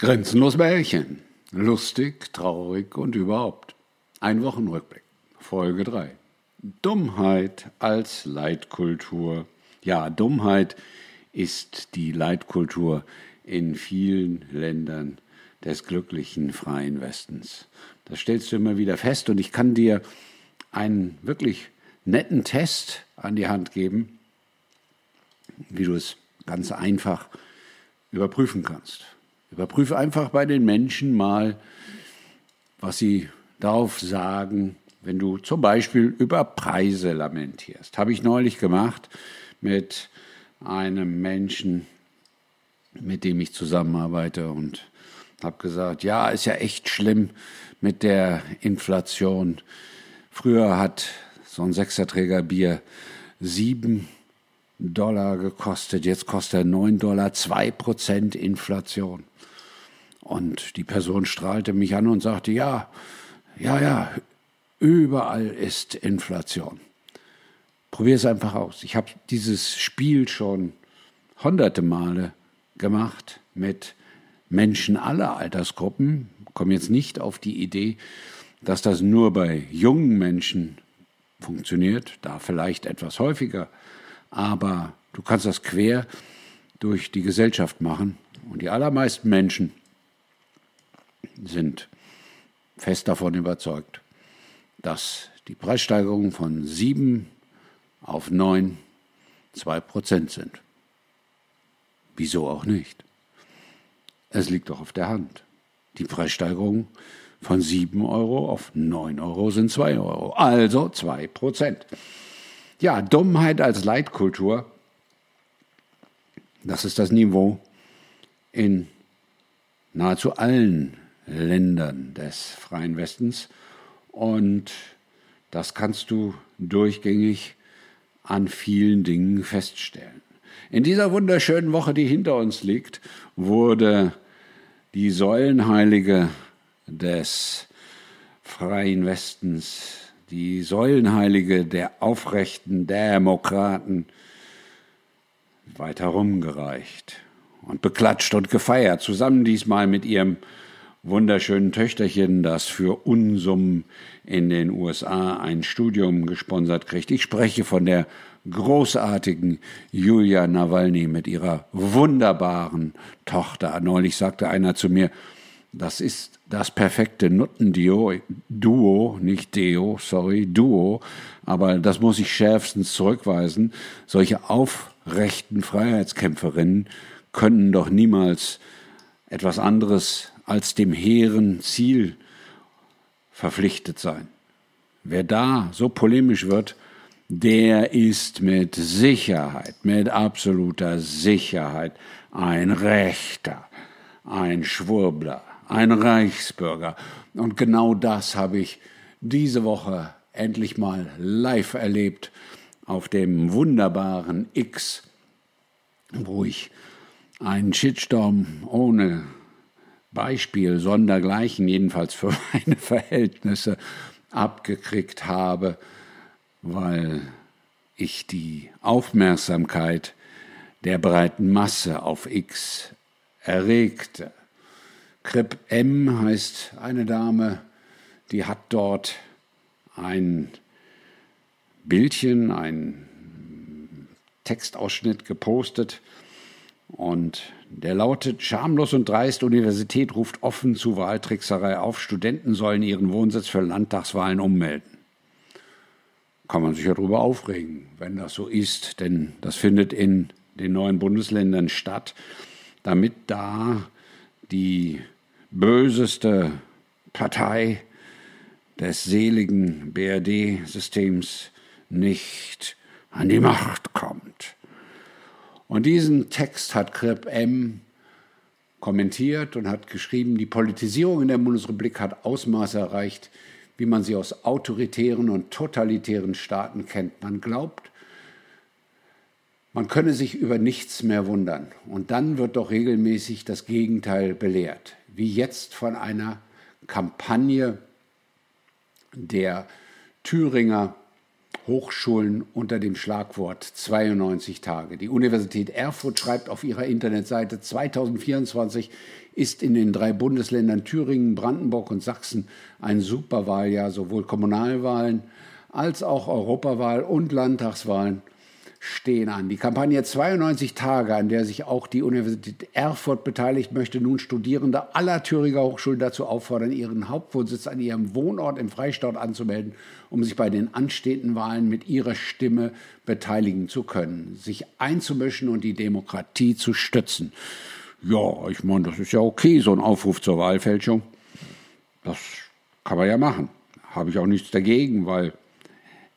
Grenzenlos Märchen. Lustig, traurig und überhaupt. Ein Wochenrückblick. Folge 3. Dummheit als Leitkultur. Ja, Dummheit ist die Leitkultur in vielen Ländern des glücklichen freien Westens. Das stellst du immer wieder fest und ich kann dir einen wirklich netten Test an die Hand geben, wie du es ganz einfach überprüfen kannst. Überprüfe einfach bei den Menschen mal, was sie darauf sagen, wenn du zum Beispiel über Preise lamentierst. Habe ich neulich gemacht mit einem Menschen, mit dem ich zusammenarbeite und habe gesagt, ja, ist ja echt schlimm mit der Inflation. Früher hat so ein Sechserträger Bier sieben Dollar gekostet, jetzt kostet er neun Dollar, zwei Prozent Inflation. Und die Person strahlte mich an und sagte, ja, ja, ja, überall ist Inflation. Probier es einfach aus. Ich habe dieses Spiel schon hunderte Male gemacht mit Menschen aller Altersgruppen. Komme jetzt nicht auf die Idee, dass das nur bei jungen Menschen funktioniert, da vielleicht etwas häufiger, aber du kannst das quer durch die Gesellschaft machen. Und die allermeisten Menschen sind fest davon überzeugt, dass die Preissteigerungen von 7 auf 9 2 Prozent sind. Wieso auch nicht? Es liegt doch auf der Hand. Die Preissteigerungen von 7 Euro auf 9 Euro sind 2 Euro, also 2 Prozent. Ja, Dummheit als Leitkultur, das ist das Niveau in nahezu allen Ländern des freien Westens. Und das kannst du durchgängig an vielen Dingen feststellen. In dieser wunderschönen Woche, die hinter uns liegt, wurde die Säulenheilige des freien Westens, die Säulenheilige der aufrechten Demokraten, weiter rumgereicht und beklatscht und gefeiert, zusammen diesmal mit ihrem wunderschönen Töchterchen, das für Unsummen in den USA ein Studium gesponsert kriegt. Ich spreche von der großartigen Julia Nawalny mit ihrer wunderbaren Tochter. Neulich sagte einer zu mir, das ist das perfekte Nuttenduo, Duo, nicht Deo, sorry, Duo, aber das muss ich schärfstens zurückweisen. Solche aufrechten Freiheitskämpferinnen können doch niemals etwas anderes als dem hehren Ziel verpflichtet sein. Wer da so polemisch wird, der ist mit Sicherheit, mit absoluter Sicherheit ein Rechter, ein Schwurbler, ein Reichsbürger. Und genau das habe ich diese Woche endlich mal live erlebt auf dem wunderbaren X, wo ich einen Shitstorm ohne Beispiel sondergleichen, jedenfalls für meine Verhältnisse, abgekriegt habe, weil ich die Aufmerksamkeit der breiten Masse auf X erregte. Krip M heißt eine Dame, die hat dort ein Bildchen, ein Textausschnitt gepostet und der lautet, schamlos und dreist, Universität ruft offen zu Wahltrickserei auf, Studenten sollen ihren Wohnsitz für Landtagswahlen ummelden. Kann man sich ja darüber aufregen, wenn das so ist, denn das findet in den neuen Bundesländern statt, damit da die böseste Partei des seligen BRD-Systems nicht an die Macht kommt. Und diesen Text hat Krip M. kommentiert und hat geschrieben, die Politisierung in der Bundesrepublik hat Ausmaße erreicht, wie man sie aus autoritären und totalitären Staaten kennt. Man glaubt, man könne sich über nichts mehr wundern. Und dann wird doch regelmäßig das Gegenteil belehrt, wie jetzt von einer Kampagne der Thüringer Hochschulen unter dem Schlagwort 92 Tage. Die Universität Erfurt schreibt auf ihrer Internetseite 2024 ist in den drei Bundesländern Thüringen, Brandenburg und Sachsen ein Superwahljahr, sowohl Kommunalwahlen als auch Europawahl und Landtagswahlen stehen an. Die Kampagne 92 Tage, an der sich auch die Universität Erfurt beteiligt, möchte nun Studierende aller Thüringer Hochschulen dazu auffordern, ihren Hauptwohnsitz an ihrem Wohnort im Freistaat anzumelden, um sich bei den anstehenden Wahlen mit ihrer Stimme beteiligen zu können, sich einzumischen und die Demokratie zu stützen. Ja, ich meine, das ist ja okay, so ein Aufruf zur Wahlfälschung. Das kann man ja machen. Habe ich auch nichts dagegen, weil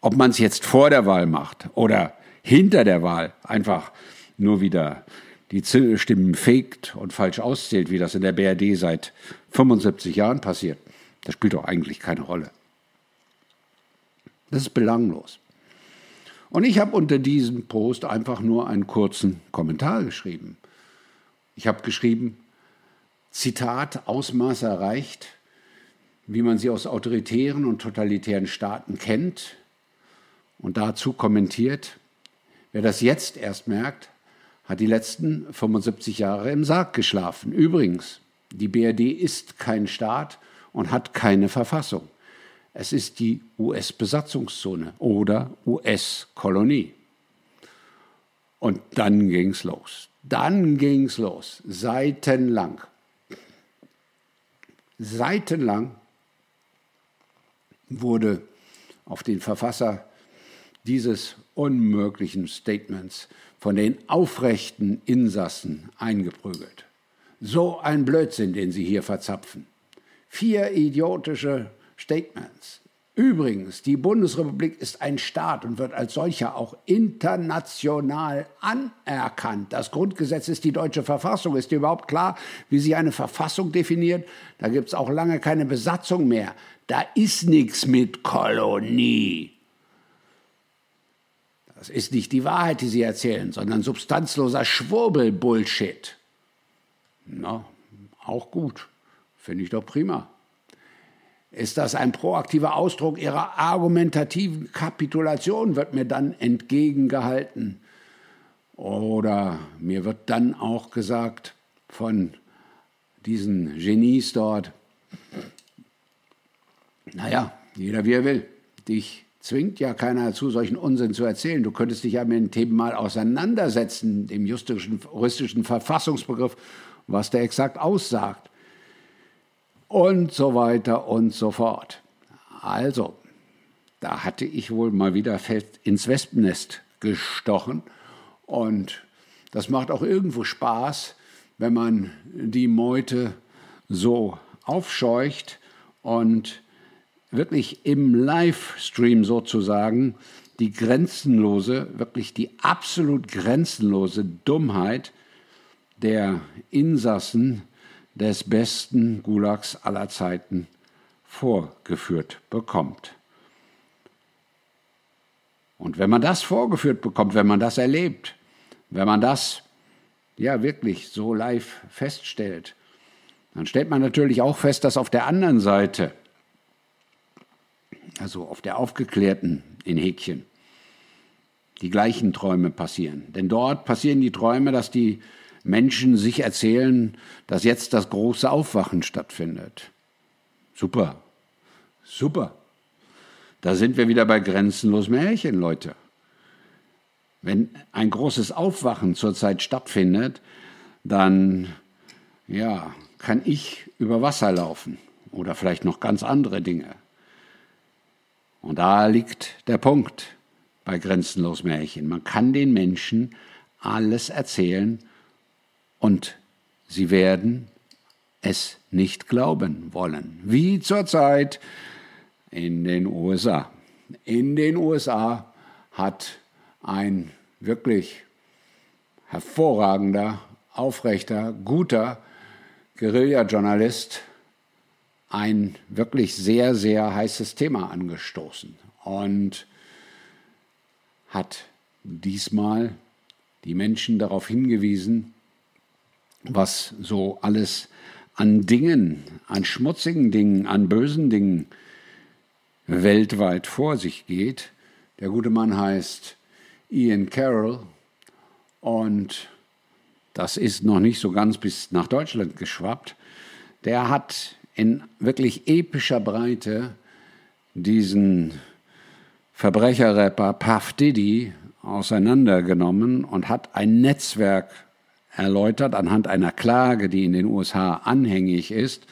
ob man es jetzt vor der Wahl macht oder hinter der Wahl einfach nur wieder die Stimmen faked und falsch auszählt, wie das in der BRD seit 75 Jahren passiert, das spielt doch eigentlich keine Rolle. Das ist belanglos. Und ich habe unter diesem Post einfach nur einen kurzen Kommentar geschrieben. Ich habe geschrieben, Zitat, Ausmaße erreicht, wie man sie aus autoritären und totalitären Staaten kennt. Und dazu kommentiert, Wer das jetzt erst merkt, hat die letzten 75 Jahre im Sarg geschlafen. Übrigens, die BRD ist kein Staat und hat keine Verfassung. Es ist die US-Besatzungszone oder US-Kolonie. Und dann ging's los. Dann ging's los. Seitenlang. Seitenlang wurde auf den Verfasser dieses unmöglichen Statements von den aufrechten Insassen eingeprügelt. So ein Blödsinn, den Sie hier verzapfen. Vier idiotische Statements. Übrigens, die Bundesrepublik ist ein Staat und wird als solcher auch international anerkannt. Das Grundgesetz ist die deutsche Verfassung. Ist dir überhaupt klar, wie sich eine Verfassung definiert? Da gibt es auch lange keine Besatzung mehr. Da ist nichts mit Kolonie. Das ist nicht die Wahrheit, die Sie erzählen, sondern substanzloser Schwurbel-Bullshit. Na, auch gut. Finde ich doch prima. Ist das ein proaktiver Ausdruck Ihrer argumentativen Kapitulation, wird mir dann entgegengehalten. Oder mir wird dann auch gesagt von diesen Genies dort, naja, jeder wie er will. Dich zwingt ja keiner dazu, solchen Unsinn zu erzählen. Du könntest dich ja mit dem Thema mal auseinandersetzen, dem juristischen, juristischen Verfassungsbegriff, was der exakt aussagt. Und so weiter und so fort. Also, da hatte ich wohl mal wieder fest ins Wespennest gestochen. Und das macht auch irgendwo Spaß, wenn man die Meute so aufscheucht und wirklich im Livestream sozusagen die grenzenlose, wirklich die absolut grenzenlose Dummheit der Insassen des besten Gulags aller Zeiten vorgeführt bekommt. Und wenn man das vorgeführt bekommt, wenn man das erlebt, wenn man das ja wirklich so live feststellt, dann stellt man natürlich auch fest, dass auf der anderen Seite also auf der aufgeklärten in Häkchen, die gleichen Träume passieren. Denn dort passieren die Träume, dass die Menschen sich erzählen, dass jetzt das große Aufwachen stattfindet. Super, super. Da sind wir wieder bei grenzenlos Märchen, Leute. Wenn ein großes Aufwachen zurzeit stattfindet, dann ja, kann ich über Wasser laufen oder vielleicht noch ganz andere Dinge. Und da liegt der Punkt bei Grenzenlos Märchen. Man kann den Menschen alles erzählen und sie werden es nicht glauben wollen. Wie zurzeit in den USA. In den USA hat ein wirklich hervorragender, aufrechter, guter Guerilla-Journalist ein wirklich sehr, sehr heißes Thema angestoßen und hat diesmal die Menschen darauf hingewiesen, was so alles an Dingen, an schmutzigen Dingen, an bösen Dingen weltweit vor sich geht. Der gute Mann heißt Ian Carroll und das ist noch nicht so ganz bis nach Deutschland geschwappt. Der hat in wirklich epischer Breite diesen Verbrecherrapper Puff Diddy auseinandergenommen und hat ein Netzwerk erläutert anhand einer Klage, die in den USA anhängig ist,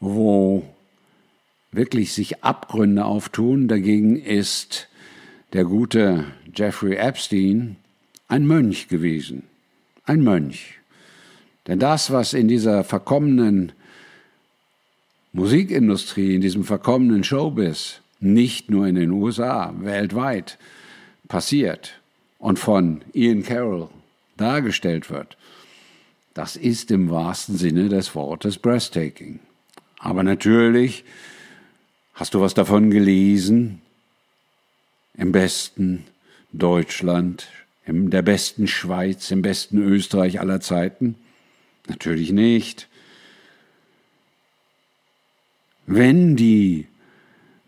wo wirklich sich Abgründe auftun. Dagegen ist der gute Jeffrey Epstein ein Mönch gewesen. Ein Mönch. Denn das, was in dieser verkommenen Musikindustrie, in diesem verkommenen Showbiz, nicht nur in den USA, weltweit passiert und von Ian Carroll dargestellt wird, das ist im wahrsten Sinne des Wortes breathtaking. Aber natürlich hast du was davon gelesen, im besten Deutschland, in der besten Schweiz, im besten Österreich aller Zeiten? Natürlich nicht. Wenn die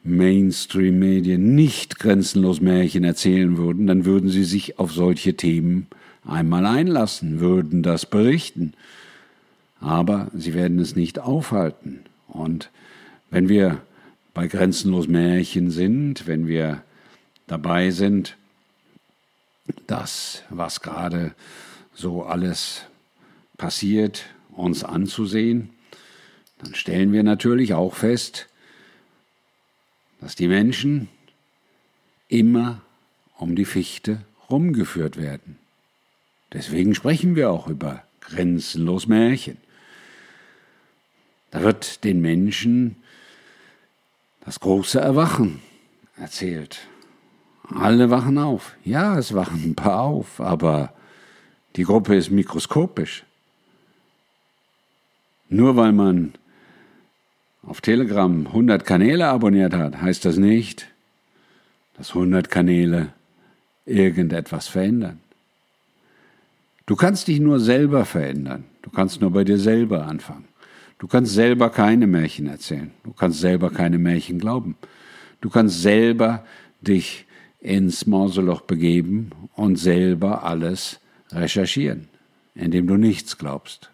Mainstream-Medien nicht grenzenlos Märchen erzählen würden, dann würden sie sich auf solche Themen einmal einlassen, würden das berichten. Aber sie werden es nicht aufhalten. Und wenn wir bei grenzenlos Märchen sind, wenn wir dabei sind, das, was gerade so alles passiert, uns anzusehen, dann stellen wir natürlich auch fest, dass die Menschen immer um die Fichte rumgeführt werden. Deswegen sprechen wir auch über grenzenlos Märchen. Da wird den Menschen das große Erwachen erzählt. Alle wachen auf. Ja, es wachen ein paar auf, aber die Gruppe ist mikroskopisch. Nur weil man auf Telegram 100 Kanäle abonniert hat, heißt das nicht, dass 100 Kanäle irgendetwas verändern. Du kannst dich nur selber verändern. Du kannst nur bei dir selber anfangen. Du kannst selber keine Märchen erzählen. Du kannst selber keine Märchen glauben. Du kannst selber dich ins Mauseloch begeben und selber alles recherchieren, indem du nichts glaubst.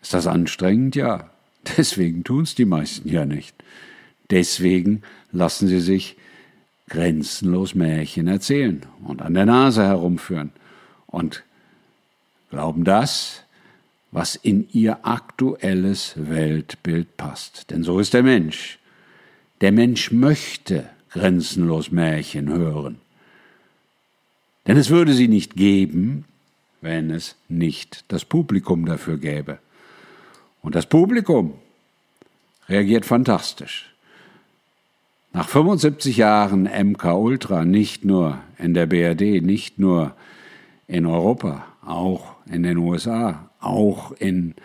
Ist das anstrengend? Ja. Deswegen tun es die meisten ja nicht. Deswegen lassen sie sich grenzenlos Märchen erzählen und an der Nase herumführen und glauben das, was in ihr aktuelles Weltbild passt. Denn so ist der Mensch. Der Mensch möchte grenzenlos Märchen hören. Denn es würde sie nicht geben, wenn es nicht das Publikum dafür gäbe. Und das Publikum reagiert fantastisch. Nach 75 Jahren MK Ultra, nicht nur in der BRD, nicht nur in Europa, auch in den USA, auch in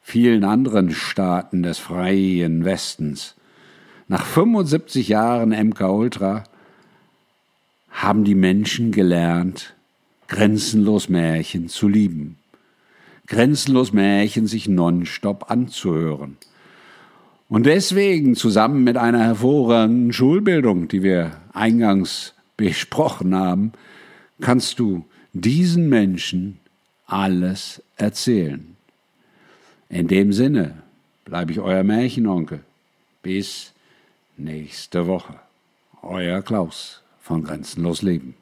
vielen anderen Staaten des freien Westens, nach 75 Jahren MK Ultra haben die Menschen gelernt, grenzenlos Märchen zu lieben, grenzenlos Märchen sich nonstop anzuhören. Und deswegen zusammen mit einer hervorragenden Schulbildung, die wir eingangs besprochen haben, kannst du diesen Menschen alles erzählen. In dem Sinne bleibe ich euer Märchenonkel. Bis nächste Woche. Euer Klaus von Grenzenlos Leben.